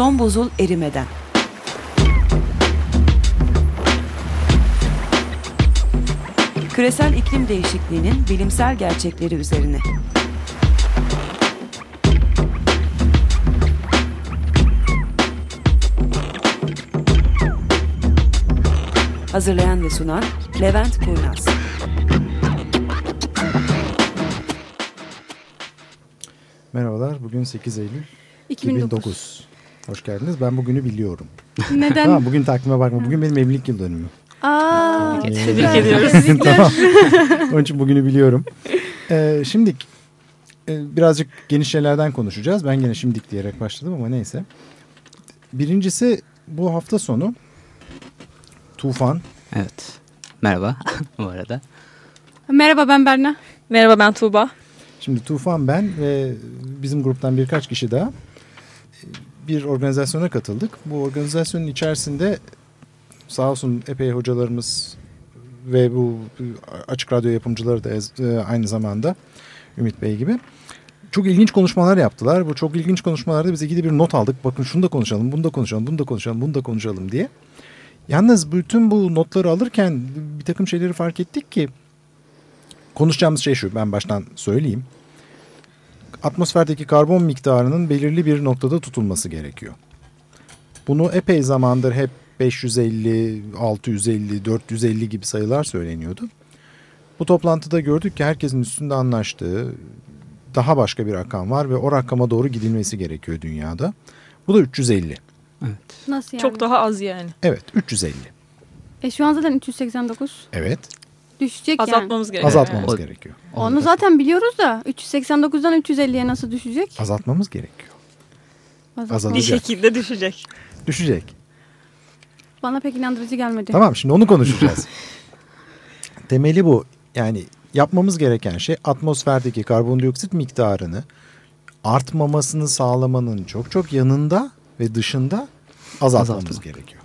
Son buzul erimeden. Küresel iklim değişikliğinin bilimsel gerçekleri üzerine. Hazırlayan ve sunan Levent Kurnaz. Merhabalar, bugün 8 Eylül 2009. 2009. Hoş geldiniz. Ben bugünü biliyorum. Neden? Tamam, bugün takvime bakma. Bugün benim evlilik yıl dönümüm. Aa, Tebrik ediyoruz. Tamam. Onun için bugünü biliyorum. Ee, şimdi e, birazcık geniş şeylerden konuşacağız. Ben gene şimdik diyerek başladım ama neyse. Birincisi bu hafta sonu tufan. Evet. Merhaba bu arada. Merhaba ben Berna. Merhaba ben Tuğba. Şimdi Tufan ben ve bizim gruptan birkaç kişi daha bir organizasyona katıldık. Bu organizasyonun içerisinde sağ olsun epey hocalarımız ve bu açık radyo yapımcıları da e, aynı zamanda Ümit Bey gibi çok ilginç konuşmalar yaptılar. Bu çok ilginç konuşmalarda biz ikide bir not aldık. Bakın şunu da konuşalım, bunu da konuşalım, bunu da konuşalım, bunu da konuşalım diye. Yalnız bütün bu notları alırken bir takım şeyleri fark ettik ki konuşacağımız şey şu ben baştan söyleyeyim. Atmosferdeki karbon miktarının belirli bir noktada tutulması gerekiyor. Bunu epey zamandır hep 550, 650, 450 gibi sayılar söyleniyordu. Bu toplantıda gördük ki herkesin üstünde anlaştığı daha başka bir rakam var ve o rakama doğru gidilmesi gerekiyor dünyada. Bu da 350. Nasıl yani? Çok daha az yani. Evet 350. E şu an zaten 389. Evet Düşecek yani. Azaltmamız gerekiyor. azaltmamız O- gerekiyor. Onu zaten biliyoruz da 389'dan 350'ye nasıl düşecek? Azaltmamız gerekiyor. Azaltma. Bir şekilde düşecek. Düşecek. Bana pek inandırıcı gelmedi. Tamam şimdi onu konuşacağız. Temeli bu. Yani yapmamız gereken şey atmosferdeki karbondioksit miktarını artmamasını sağlamanın çok çok yanında ve dışında azaltmamız Azaltmak. gerekiyor.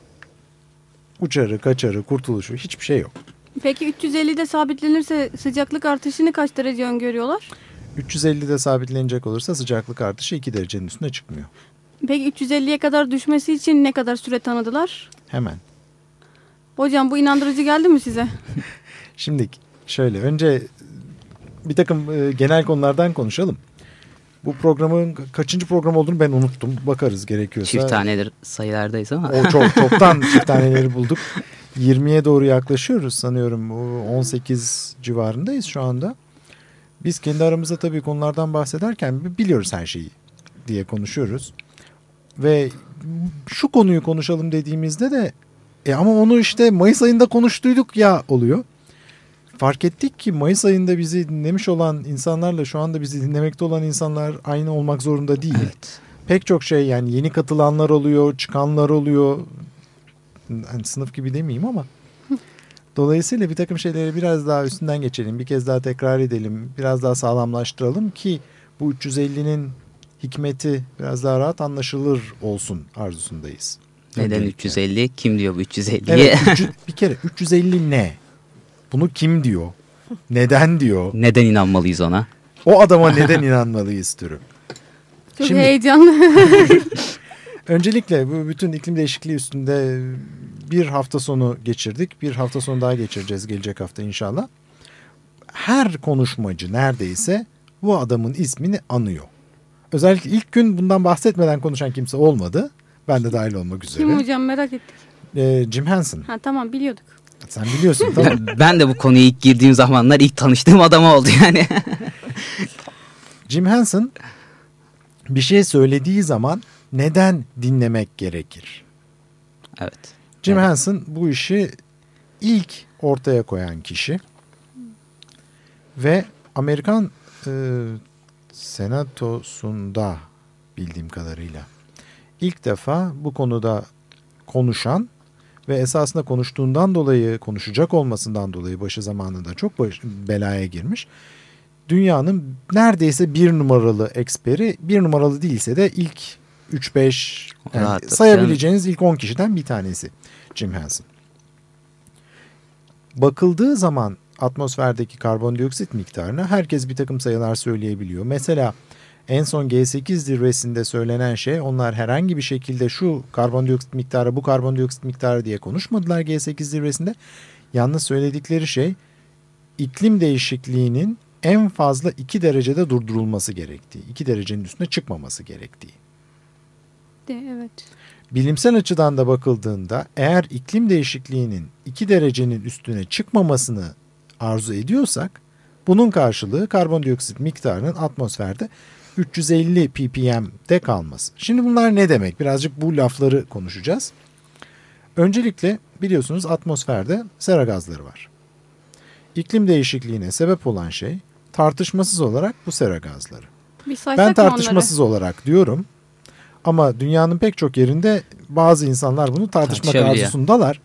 Uçarı, kaçarı, kurtuluşu hiçbir şey yok. Peki 350'de sabitlenirse sıcaklık artışını kaç derece öngörüyorlar? 350'de sabitlenecek olursa sıcaklık artışı 2 derecenin üstüne çıkmıyor. Peki 350'ye kadar düşmesi için ne kadar süre tanıdılar? Hemen. Hocam bu inandırıcı geldi mi size? Şimdi şöyle önce bir takım e, genel konulardan konuşalım. Bu programın kaçıncı program olduğunu ben unuttum. Bakarız gerekiyorsa. Çift tanedir sayılardayız ama. O çok çoktan çift taneleri bulduk. 20'ye doğru yaklaşıyoruz sanıyorum. O 18 civarındayız şu anda. Biz kendi aramızda tabii konulardan bahsederken biliyoruz her şeyi diye konuşuyoruz. Ve şu konuyu konuşalım dediğimizde de e ama onu işte Mayıs ayında konuştuyduk ya oluyor. Fark ettik ki Mayıs ayında bizi dinlemiş olan insanlarla şu anda bizi dinlemekte olan insanlar aynı olmak zorunda değil Evet. pek çok şey yani yeni katılanlar oluyor, çıkanlar oluyor. Hani sınıf gibi demeyeyim ama. Dolayısıyla bir takım şeyleri biraz daha üstünden geçelim. Bir kez daha tekrar edelim. Biraz daha sağlamlaştıralım ki bu 350'nin hikmeti biraz daha rahat anlaşılır olsun arzusundayız. Neden Öncelikle. 350? Kim diyor bu 350'yi? Evet, 300 bir kere 350 ne? Bunu kim diyor? Neden diyor? Neden inanmalıyız ona? O adama neden inanmalıyız türü. Çok Şimdi- heyecanlı. Öncelikle bu bütün iklim değişikliği üstünde bir hafta sonu geçirdik. Bir hafta sonu daha geçireceğiz gelecek hafta inşallah. Her konuşmacı neredeyse bu adamın ismini anıyor. Özellikle ilk gün bundan bahsetmeden konuşan kimse olmadı. Ben de dahil olmak üzere. Kim hocam merak ettik. Ee, Jim Henson. Ha tamam biliyorduk. Sen biliyorsun tamam. ben de bu konuya ilk girdiğim zamanlar ilk tanıştığım adam oldu yani. Jim Henson bir şey söylediği zaman neden dinlemek gerekir? evet. Jim Evet. Henson bu işi ilk ortaya koyan kişi ve Amerikan e, senatosunda bildiğim kadarıyla ilk defa bu konuda konuşan ve esasında konuştuğundan dolayı konuşacak olmasından dolayı başı zamanında çok baş, belaya girmiş. Dünyanın neredeyse bir numaralı eksperi bir numaralı değilse de ilk 3-5 yani sayabileceğiniz ilk 10 kişiden bir tanesi Jim Henson. Bakıldığı zaman atmosferdeki karbondioksit miktarına herkes bir takım sayılar söyleyebiliyor. Mesela En son G8 zirvesinde söylenen şey onlar herhangi bir şekilde şu karbondioksit miktarı bu karbondioksit miktarı diye konuşmadılar G8 zirvesinde. Yalnız söyledikleri şey iklim değişikliğinin en fazla 2 derecede durdurulması gerektiği, 2 derecenin üstüne çıkmaması gerektiği. De, evet. Bilimsel açıdan da bakıldığında eğer iklim değişikliğinin 2 derecenin üstüne çıkmamasını arzu ediyorsak bunun karşılığı karbondioksit miktarının atmosferde 350 ppm'de kalması. Şimdi bunlar ne demek? Birazcık bu lafları konuşacağız. Öncelikle biliyorsunuz atmosferde sera gazları var. İklim değişikliğine sebep olan şey tartışmasız olarak bu sera gazları. Ben tartışmasız olarak diyorum. Ama dünyanın pek çok yerinde bazı insanlar bunu tartışmak arzusundalar.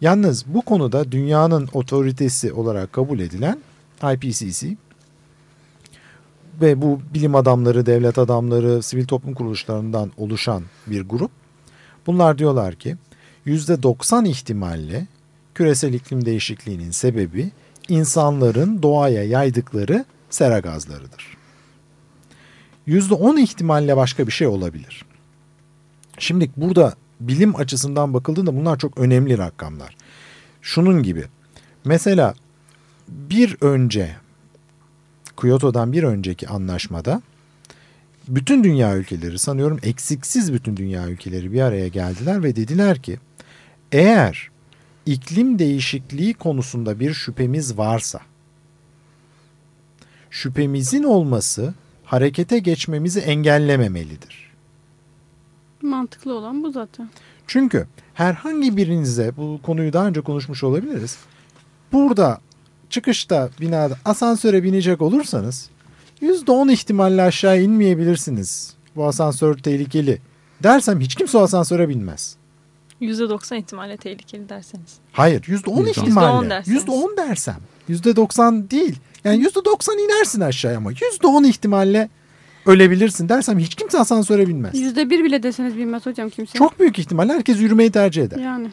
Yalnız bu konuda dünyanın otoritesi olarak kabul edilen IPCC ve bu bilim adamları, devlet adamları, sivil toplum kuruluşlarından oluşan bir grup. Bunlar diyorlar ki %90 ihtimalle küresel iklim değişikliğinin sebebi insanların doğaya yaydıkları sera gazlarıdır. %10 ihtimalle başka bir şey olabilir. Şimdi burada bilim açısından bakıldığında bunlar çok önemli rakamlar. Şunun gibi. Mesela bir önce Kyoto'dan bir önceki anlaşmada bütün dünya ülkeleri sanıyorum eksiksiz bütün dünya ülkeleri bir araya geldiler ve dediler ki eğer iklim değişikliği konusunda bir şüphemiz varsa şüphemizin olması harekete geçmemizi engellememelidir. Mantıklı olan bu zaten. Çünkü herhangi birinize bu konuyu daha önce konuşmuş olabiliriz. Burada çıkışta binada asansöre binecek olursanız %10 ihtimalle aşağı inmeyebilirsiniz. Bu asansör tehlikeli dersem hiç kimse o asansöre binmez. %90 ihtimalle tehlikeli derseniz. Hayır %10 %10 ihtimalle. derseniz. %10 dersem. %90 değil. Yani %90 inersin aşağıya ama %10 ihtimalle ölebilirsin dersem hiç kimse asansöre binmez. Yüzde bir bile deseniz bilmez hocam kimse. Çok büyük ihtimalle herkes yürümeyi tercih eder. Yani.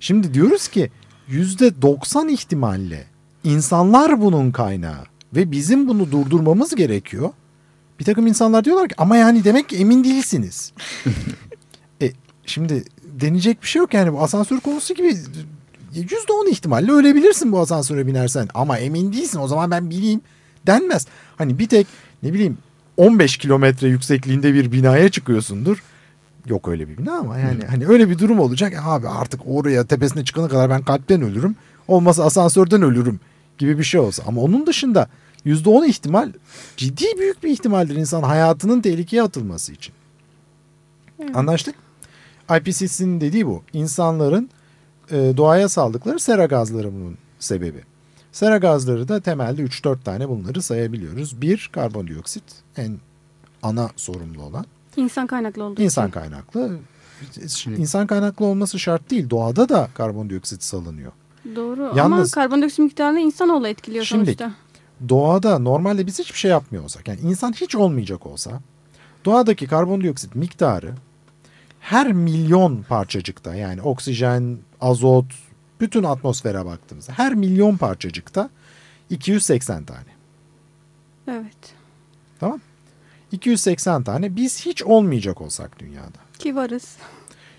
Şimdi diyoruz ki %90 ihtimalle insanlar bunun kaynağı ve bizim bunu durdurmamız gerekiyor. Bir takım insanlar diyorlar ki ama yani demek ki emin değilsiniz. e, şimdi deneyecek bir şey yok yani bu asansör konusu gibi %10 ihtimalle ölebilirsin bu asansöre binersen ama emin değilsin o zaman ben bileyim denmez. Hani bir tek ne bileyim 15 kilometre yüksekliğinde bir binaya çıkıyorsundur. Yok öyle bir bina ama yani hani öyle bir durum olacak. "Ya Abi artık oraya tepesine çıkana kadar ben kalpten ölürüm. Olmazsa asansörden ölürüm gibi bir şey olsa. Ama onun dışında %10 ihtimal ciddi büyük bir ihtimaldir insan hayatının tehlikeye atılması için. Evet. Anlaştık? IPCC'nin dediği bu. İnsanların e, doğaya saldıkları sera gazları bunun sebebi. Sera gazları da temelde 3-4 tane bunları sayabiliyoruz. Bir karbondioksit en ana sorumlu olan. İnsan kaynaklı olduğu İnsan için. kaynaklı. İnsan kaynaklı olması şart değil. Doğada da karbondioksit salınıyor. Doğru ama Yalnız- karbondioksit miktarını insanoğlu etkiliyor Şimdi- sonuçta. Doğada normalde biz hiçbir şey yapmıyor olsak yani insan hiç olmayacak olsa doğadaki karbondioksit miktarı her milyon parçacıkta yani oksijen, azot, bütün atmosfere baktığımızda her milyon parçacıkta 280 tane. Evet. Tamam? 280 tane biz hiç olmayacak olsak dünyada. Ki varız.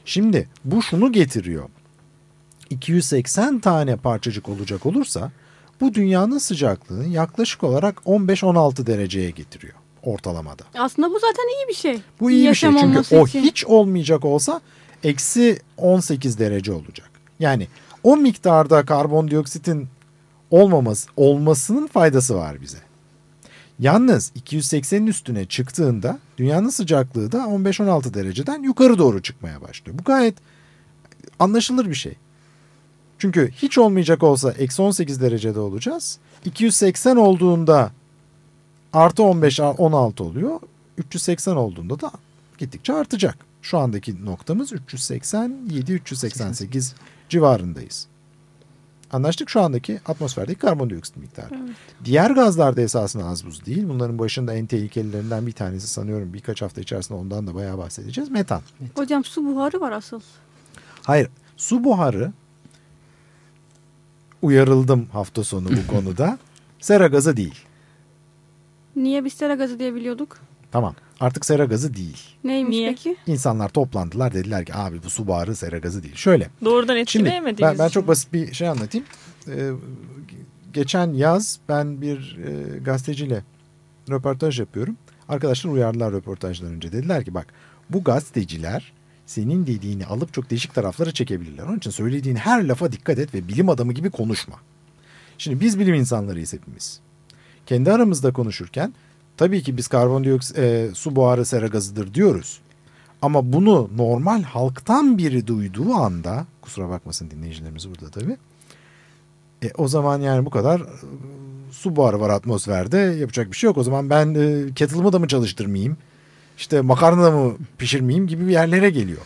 Şimdi bu şunu getiriyor. 280 tane parçacık olacak olursa bu dünyanın sıcaklığını yaklaşık olarak 15-16 dereceye getiriyor ortalamada. Aslında bu zaten iyi bir şey. Bu iyi Yaşam bir şey çünkü o için. hiç olmayacak olsa eksi 18 derece olacak. Yani o miktarda karbondioksitin olmaması olmasının faydası var bize. Yalnız 280'in üstüne çıktığında dünyanın sıcaklığı da 15-16 dereceden yukarı doğru çıkmaya başlıyor. Bu gayet anlaşılır bir şey. Çünkü hiç olmayacak olsa eksi 18 derecede olacağız. 280 olduğunda artı 15 16 oluyor. 380 olduğunda da gittikçe artacak. Şu andaki noktamız 387-388 civarındayız. Anlaştık şu andaki atmosferdeki karbondioksit miktarı. Evet. Diğer gazlarda esasında az buz değil. Bunların başında en tehlikelilerinden bir tanesi sanıyorum birkaç hafta içerisinde ondan da bayağı bahsedeceğiz. Metan. Hocam su buharı var asıl. Hayır su buharı uyarıldım hafta sonu bu konuda. Sera gazı değil. Niye biz sera gazı diye biliyorduk? Tamam. Artık sera gazı değil. Neymiş Niye? peki? İnsanlar toplandılar dediler ki abi bu su buharı sera gazı değil. Şöyle. Doğrudan Şimdi etkileyemediğiniz ben, ben için çok basit bir şey anlatayım. Ee, geçen yaz ben bir e, gazeteciyle röportaj yapıyorum. Arkadaşlar uyardılar röportajdan önce. Dediler ki bak bu gazeteciler senin dediğini alıp çok değişik taraflara çekebilirler. Onun için söylediğin her lafa dikkat et ve bilim adamı gibi konuşma. Şimdi biz bilim insanlarıyız hepimiz. Kendi aramızda konuşurken tabii ki biz karbondioksit, e, su buharı sera gazıdır diyoruz. Ama bunu normal halktan biri duyduğu anda kusura bakmasın dinleyicilerimiz burada tabii. E, o zaman yani bu kadar e, su buharı var atmosferde yapacak bir şey yok. O zaman ben e, kettle'ımı da mı çalıştırmayayım? İşte makarna mı pişirmeyeyim gibi bir yerlere geliyor.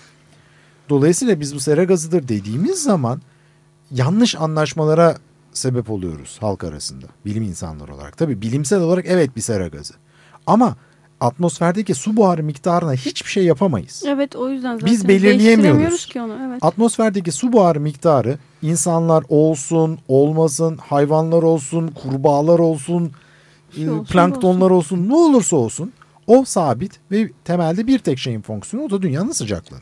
Dolayısıyla biz bu sera gazıdır dediğimiz zaman yanlış anlaşmalara sebep oluyoruz halk arasında bilim insanları olarak. Tabii bilimsel olarak evet bir sera gazı. Ama atmosferdeki su buharı miktarına hiçbir şey yapamayız. Evet o yüzden zaten. Biz belirleyemiyoruz. Ki onu evet. Atmosferdeki su buharı miktarı insanlar olsun, olmasın, hayvanlar olsun, kurbağalar olsun, Şey olsun, planktonlar olsun. ne olursa olsun o sabit ve temelde bir tek şeyin fonksiyonu o da dünyanın sıcaklığını.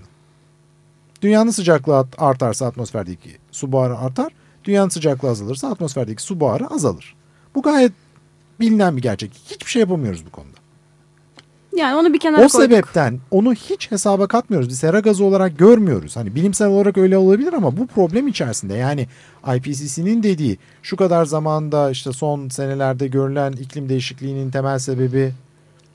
Dünyanın sıcaklığı art- artarsa atmosferdeki su buharı artar. Dünyanın sıcaklığı azalırsa atmosferdeki su buharı azalır. Bu gayet bilinen bir gerçek. Hiçbir şey yapamıyoruz bu konuda. Yani onu bir kenara O koyduk. sebepten onu hiç hesaba katmıyoruz. Biz sera gazı olarak görmüyoruz. Hani bilimsel olarak öyle olabilir ama bu problem içerisinde yani IPCC'nin dediği şu kadar zamanda işte son senelerde görülen iklim değişikliğinin temel sebebi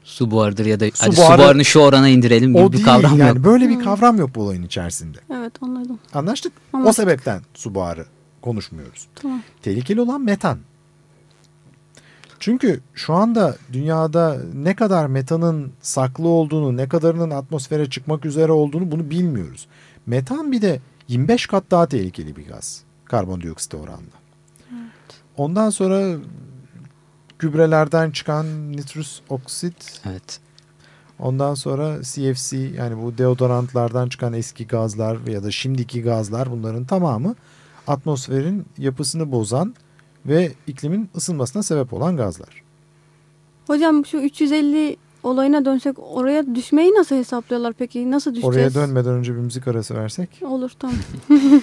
Su buharıdır ya da Su hadi buharı- su buharını şu orana indirelim gibi o bir değil. kavram yani yok. böyle bir kavram yok bu olayın içerisinde. Evet anladım. Anlaştık? O Anlaştık. sebepten su buharı konuşmuyoruz. Tamam. Tehlikeli olan metan. Çünkü şu anda dünyada ne kadar metanın saklı olduğunu, ne kadarının atmosfere çıkmak üzere olduğunu bunu bilmiyoruz. Metan bir de 25 kat daha tehlikeli bir gaz karbondioksit oranla. Ondan sonra gübrelerden çıkan nitrous oksit, Evet. ondan sonra CFC yani bu deodorantlardan çıkan eski gazlar ya da şimdiki gazlar bunların tamamı atmosferin yapısını bozan ve iklimin ısınmasına sebep olan gazlar. Hocam şu 350 olayına dönsek oraya düşmeyi nasıl hesaplıyorlar peki? Nasıl düşeceğiz? Oraya dönmeden önce bir müzik arası versek. Olur tamam.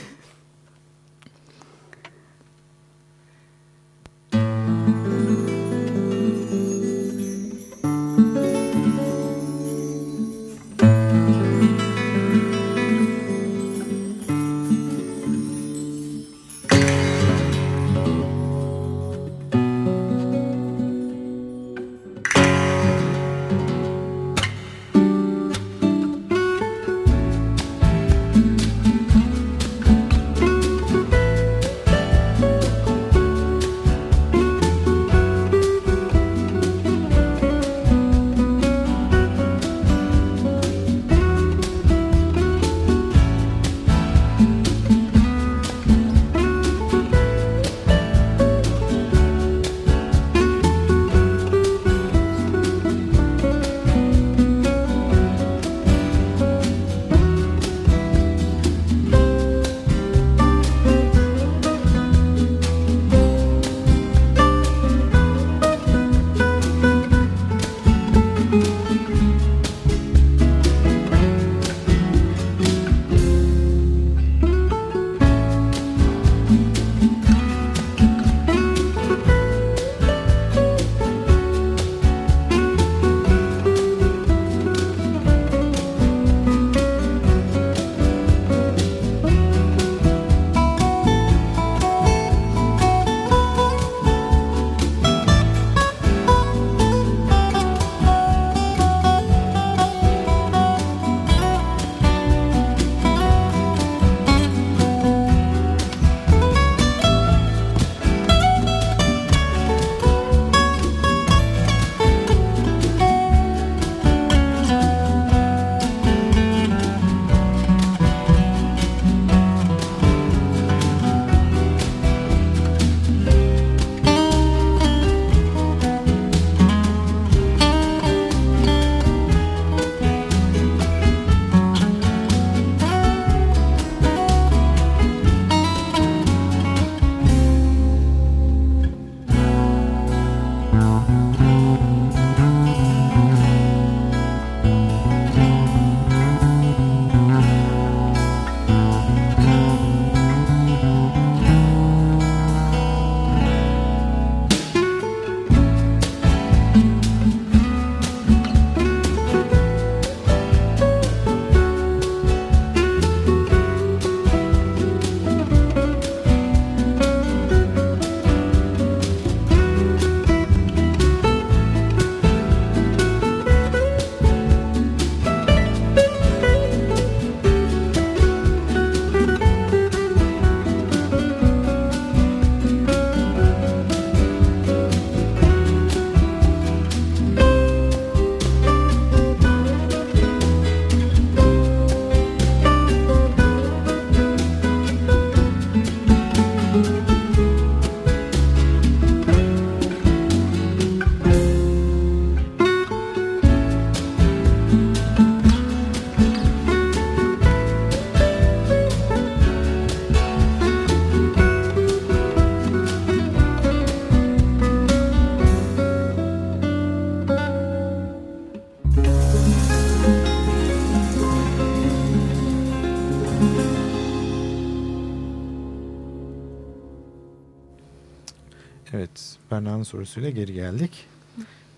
sorusuyla geri geldik.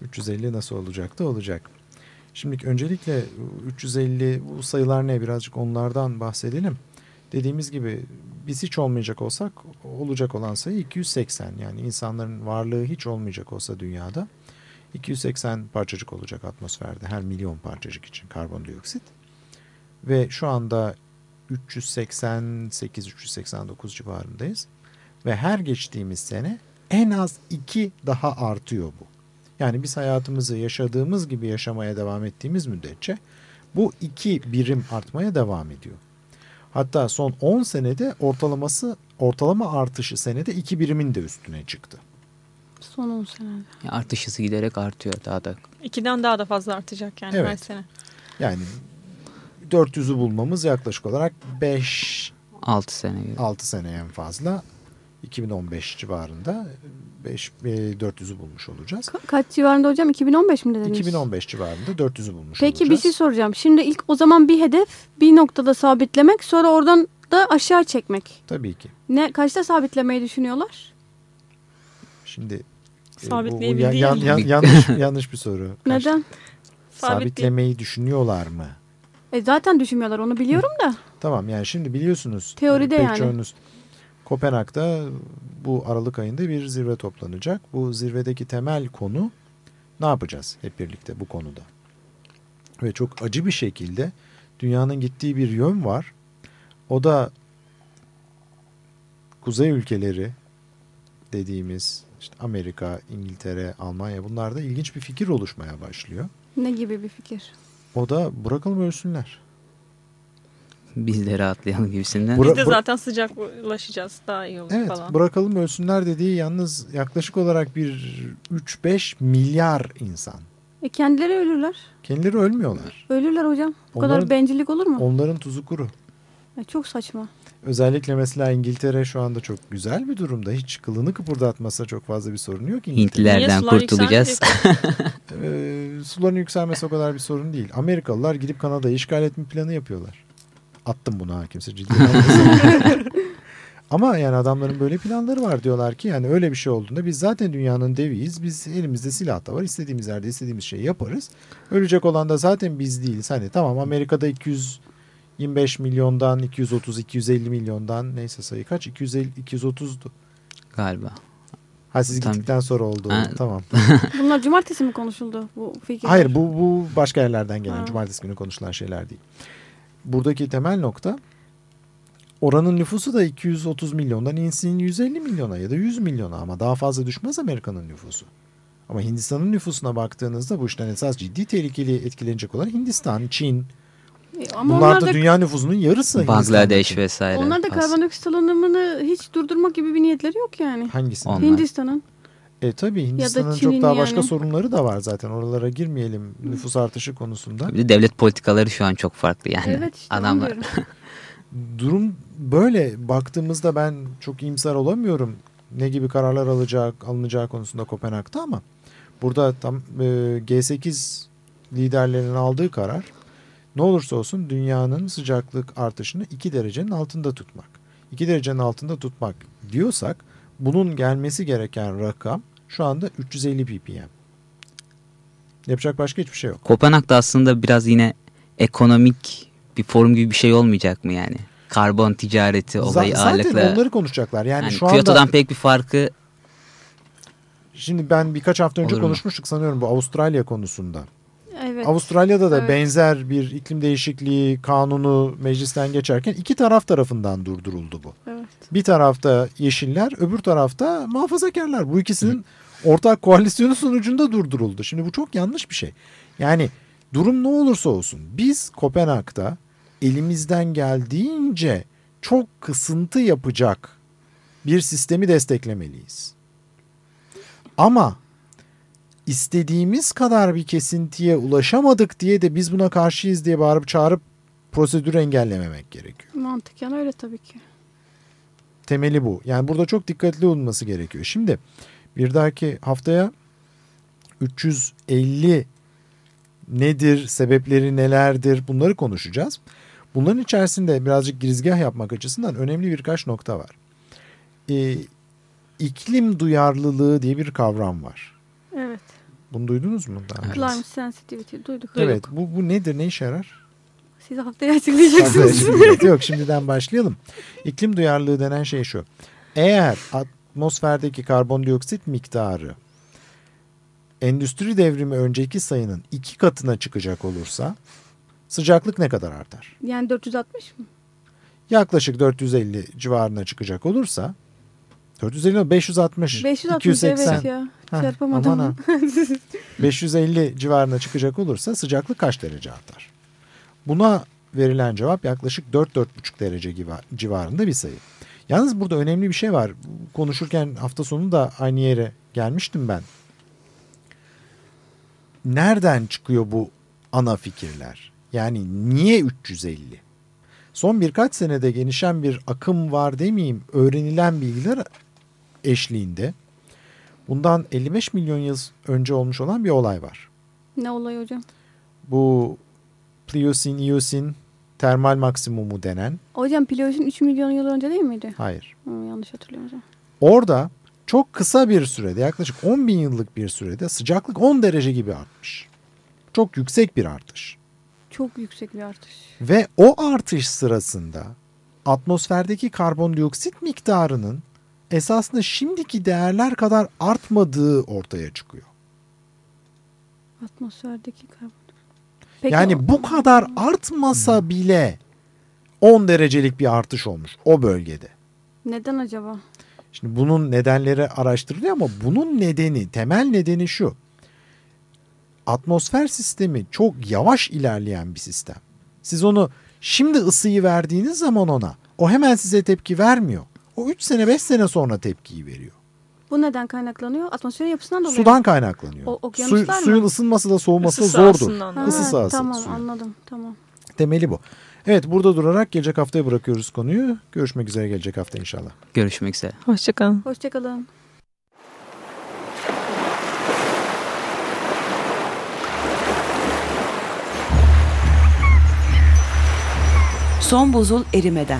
350 nasıl olacak da olacak. Şimdi öncelikle 350 bu sayılar ne birazcık onlardan bahsedelim. Dediğimiz gibi biz hiç olmayacak olsak olacak olan sayı 280. Yani insanların varlığı hiç olmayacak olsa dünyada 280 parçacık olacak atmosferde her milyon parçacık için karbondioksit. Ve şu anda 388-389 civarındayız. Ve her geçtiğimiz sene en az 2 daha artıyor bu. Yani biz hayatımızı yaşadığımız gibi yaşamaya devam ettiğimiz müddetçe bu iki birim artmaya devam ediyor. Hatta son 10 senede ortalaması ortalama artışı senede iki birimin de üstüne çıktı. Son 10 senede. Ya Artış hızı giderek artıyor daha da. İkiden daha da fazla artacak yani Evet. her sene. Yani 400'ü bulmamız yaklaşık olarak 5 6 sene gibi. 6 sene en fazla 2015 civarında 5 400'ü bulmuş olacağız. Ka- kaç civarında hocam? 2015 mi dediniz? 2015 civarında 400'ü bulmuş Peki olacağız. bir şey soracağım. Şimdi ilk o zaman bir hedef bir noktada sabitlemek sonra oradan da aşağı çekmek. Tabii ki. Ne kaçta sabitlemeyi düşünüyorlar? Şimdi e, Sabitleyebildiği ya- yan- yan- yanlış yanlış bir soru. Neden? Sabitlemeyi düşünüyorlar mı? E zaten düşünmüyorlar onu biliyorum da. Tamam yani şimdi biliyorsunuz. Teoride pek yani. çoğunuz Kopenhag'da bu Aralık ayında bir zirve toplanacak. Bu zirvedeki temel konu ne yapacağız hep birlikte bu konuda. Ve çok acı bir şekilde dünyanın gittiği bir yön var. O da kuzey ülkeleri dediğimiz işte Amerika, İngiltere, Almanya bunlarda ilginç bir fikir oluşmaya başlıyor. Ne gibi bir fikir? O da bırakalım ölsünler. Biz de rahatlayalım gibisinden. Bura- Biz de zaten sıcaklaşacağız daha iyi olur Evet falan. bırakalım ölsünler dediği yalnız yaklaşık olarak bir 3-5 milyar insan. E kendileri ölürler. Kendileri ölmüyorlar. Ölürler hocam. Bu Onların- kadar bencillik olur mu? Onların tuzu kuru. E çok saçma. Özellikle mesela İngiltere şu anda çok güzel bir durumda. Hiç kılını kıpırdatmasa çok fazla bir sorun yok. Hintlilerden kurtulacağız. Ee, suların yükselmesi o kadar bir sorun değil. Amerikalılar gidip Kanada'yı işgal etme planı yapıyorlar. Attım bunu ha kimse ciddi. Ama yani adamların böyle planları var diyorlar ki yani öyle bir şey olduğunda biz zaten dünyanın deviyiz. Biz elimizde silah da var. İstediğimiz yerde istediğimiz şeyi yaparız. Ölecek olan da zaten biz değiliz. Hani tamam Amerika'da 225 milyondan 230 250 milyondan neyse sayı kaç? 250 230'du. Galiba. Ha siz Tamam. gittikten sonra oldu. Ha. Tamam. Bunlar cumartesi mi konuşuldu bu fikirler? Hayır bu, bu başka yerlerden gelen Ha. cumartesi günü konuşulan şeyler değil. Buradaki temel nokta oranın nüfusu da 230 milyondan insin 150 milyona ya da 100 milyona ama daha fazla düşmez Amerika'nın nüfusu. Ama Hindistan'ın nüfusuna baktığınızda bu işten esas ciddi tehlikeli etkilenecek olan Hindistan, Çin. Ama Bunlar onlar da da, dünya nüfusunun yarısı. Bangladeş vesaire. onlar da karbondioksit salınımını hiç durdurmak gibi bir niyetleri yok yani. Hangisi? Hindistan'ın. E tabii Hindistan'ın Çin'in çok daha başka yani. sorunları da var zaten. Oralara girmeyelim nüfus artışı konusunda. Bir de devlet politikaları şu an çok farklı yani. Evet işte Adamlar durum böyle baktığımızda ben çok iyimser olamıyorum. Ne gibi kararlar alacak, alınacağı konusunda Kopenhag'da ama burada tam e, G8 liderlerinin aldığı karar ne olursa olsun dünyanın sıcaklık artışını 2 derecenin altında tutmak. 2 derecenin altında tutmak diyorsak bunun gelmesi gereken rakam şu anda 350 ppm. Yapacak başka hiçbir şey yok. Kopenhag'da aslında biraz yine ekonomik bir forum gibi bir şey olmayacak mı yani? Karbon ticareti olayı zaten ağırlıkla. onları konuşacaklar. Yani, Yani şu anda Kyoto'dan pek bir farkı Şimdi ben birkaç hafta önce Olur mu? konuşmuştuk sanıyorum bu Avustralya konusunda. Evet. Avustralya'da da Evet. benzer bir iklim değişikliği kanunu meclisten geçerken iki taraf tarafından durduruldu bu. evet. Bir tarafta yeşiller, öbür tarafta muhafazakarlar. Bu ikisinin ortak koalisyonu sonucunda durduruldu. Şimdi bu çok yanlış bir şey. Yani durum ne olursa olsun biz Kopenhag'da elimizden geldiğince çok kısıntı yapacak bir sistemi desteklemeliyiz. Ama istediğimiz kadar bir kesintiye ulaşamadık diye de biz buna karşıyız diye bağırıp çağırıp prosedürü engellememek gerekiyor. Mantıken öyle tabii ki. Temeli bu. Yani burada çok dikkatli olunması gerekiyor. Şimdi bir dahaki haftaya 350 nedir, sebepleri nelerdir bunları konuşacağız. Bunların içerisinde birazcık girizgah yapmak açısından önemli birkaç nokta var. Ee, iklim duyarlılığı diye bir kavram var. Evet. Bunu duydunuz mu daha önce? Climate sensitivity duyduk. Evet bu, bu nedir ne işe yarar? Siz haftaya açıklayacaksınız. Şimdi- Yok şimdiden başlayalım. İklim duyarlılığı denen şey şu. Eğer atmosferdeki karbondioksit miktarı endüstri devrimi önceki sayının iki katına çıkacak olursa sıcaklık ne kadar artar? yani 460 mı? Yaklaşık 450 civarına çıkacak olursa 450 mi? 560, 560 280 evet ya. Heh, Çarpamadım. aman ha. 550 civarına çıkacak olursa sıcaklık kaç derece artar? Buna verilen cevap yaklaşık 4-4,5 derece civarında bir sayı. Yalnız burada önemli bir şey var. Konuşurken hafta sonu da aynı yere gelmiştim ben. Nereden çıkıyor bu ana fikirler? Yani niye 350? Son birkaç senede genişen bir akım var demeyeyim öğrenilen bilgiler eşliğinde bundan 55 milyon yıl önce olmuş olan bir olay var. Ne olay hocam? Bu Pliyosin, Eosin termal maksimumu denen, Hocam Plios'un 3 milyon yıl önce değil miydi? hayır. Hı, yanlış hatırlıyorum hocam. Orada çok kısa bir sürede yaklaşık 10 bin yıllık bir sürede sıcaklık 10 derece gibi artmış. Çok yüksek bir artış. Çok yüksek bir artış. Ve o artış sırasında atmosferdeki karbondioksit miktarının esasında şimdiki değerler kadar artmadığı ortaya çıkıyor. Atmosferdeki karbon. Peki yani o- bu kadar artmasa bile 10 derecelik bir artış olmuş o bölgede. Neden acaba? Şimdi bunun nedenleri araştırılıyor ama bunun nedeni, temel nedeni şu. Atmosfer sistemi çok yavaş ilerleyen bir sistem. Siz onu şimdi ısıyı verdiğiniz zaman ona o hemen size tepki vermiyor. O 3 sene 5 sene sonra tepkiyi veriyor. Bu neden kaynaklanıyor? Atmosferin yapısından dolayı. Sudan kaynaklanıyor. O- mı? suyun ısınması da soğuması da Isı zordur. Ha, Isı sahası Tamam suyun. anladım. Tamam. Temeli bu. Evet burada durarak gelecek haftaya bırakıyoruz konuyu. Görüşmek üzere gelecek hafta inşallah. Görüşmek üzere. Hoşçakalın. Hoşçakalın. Son buzul erimeden.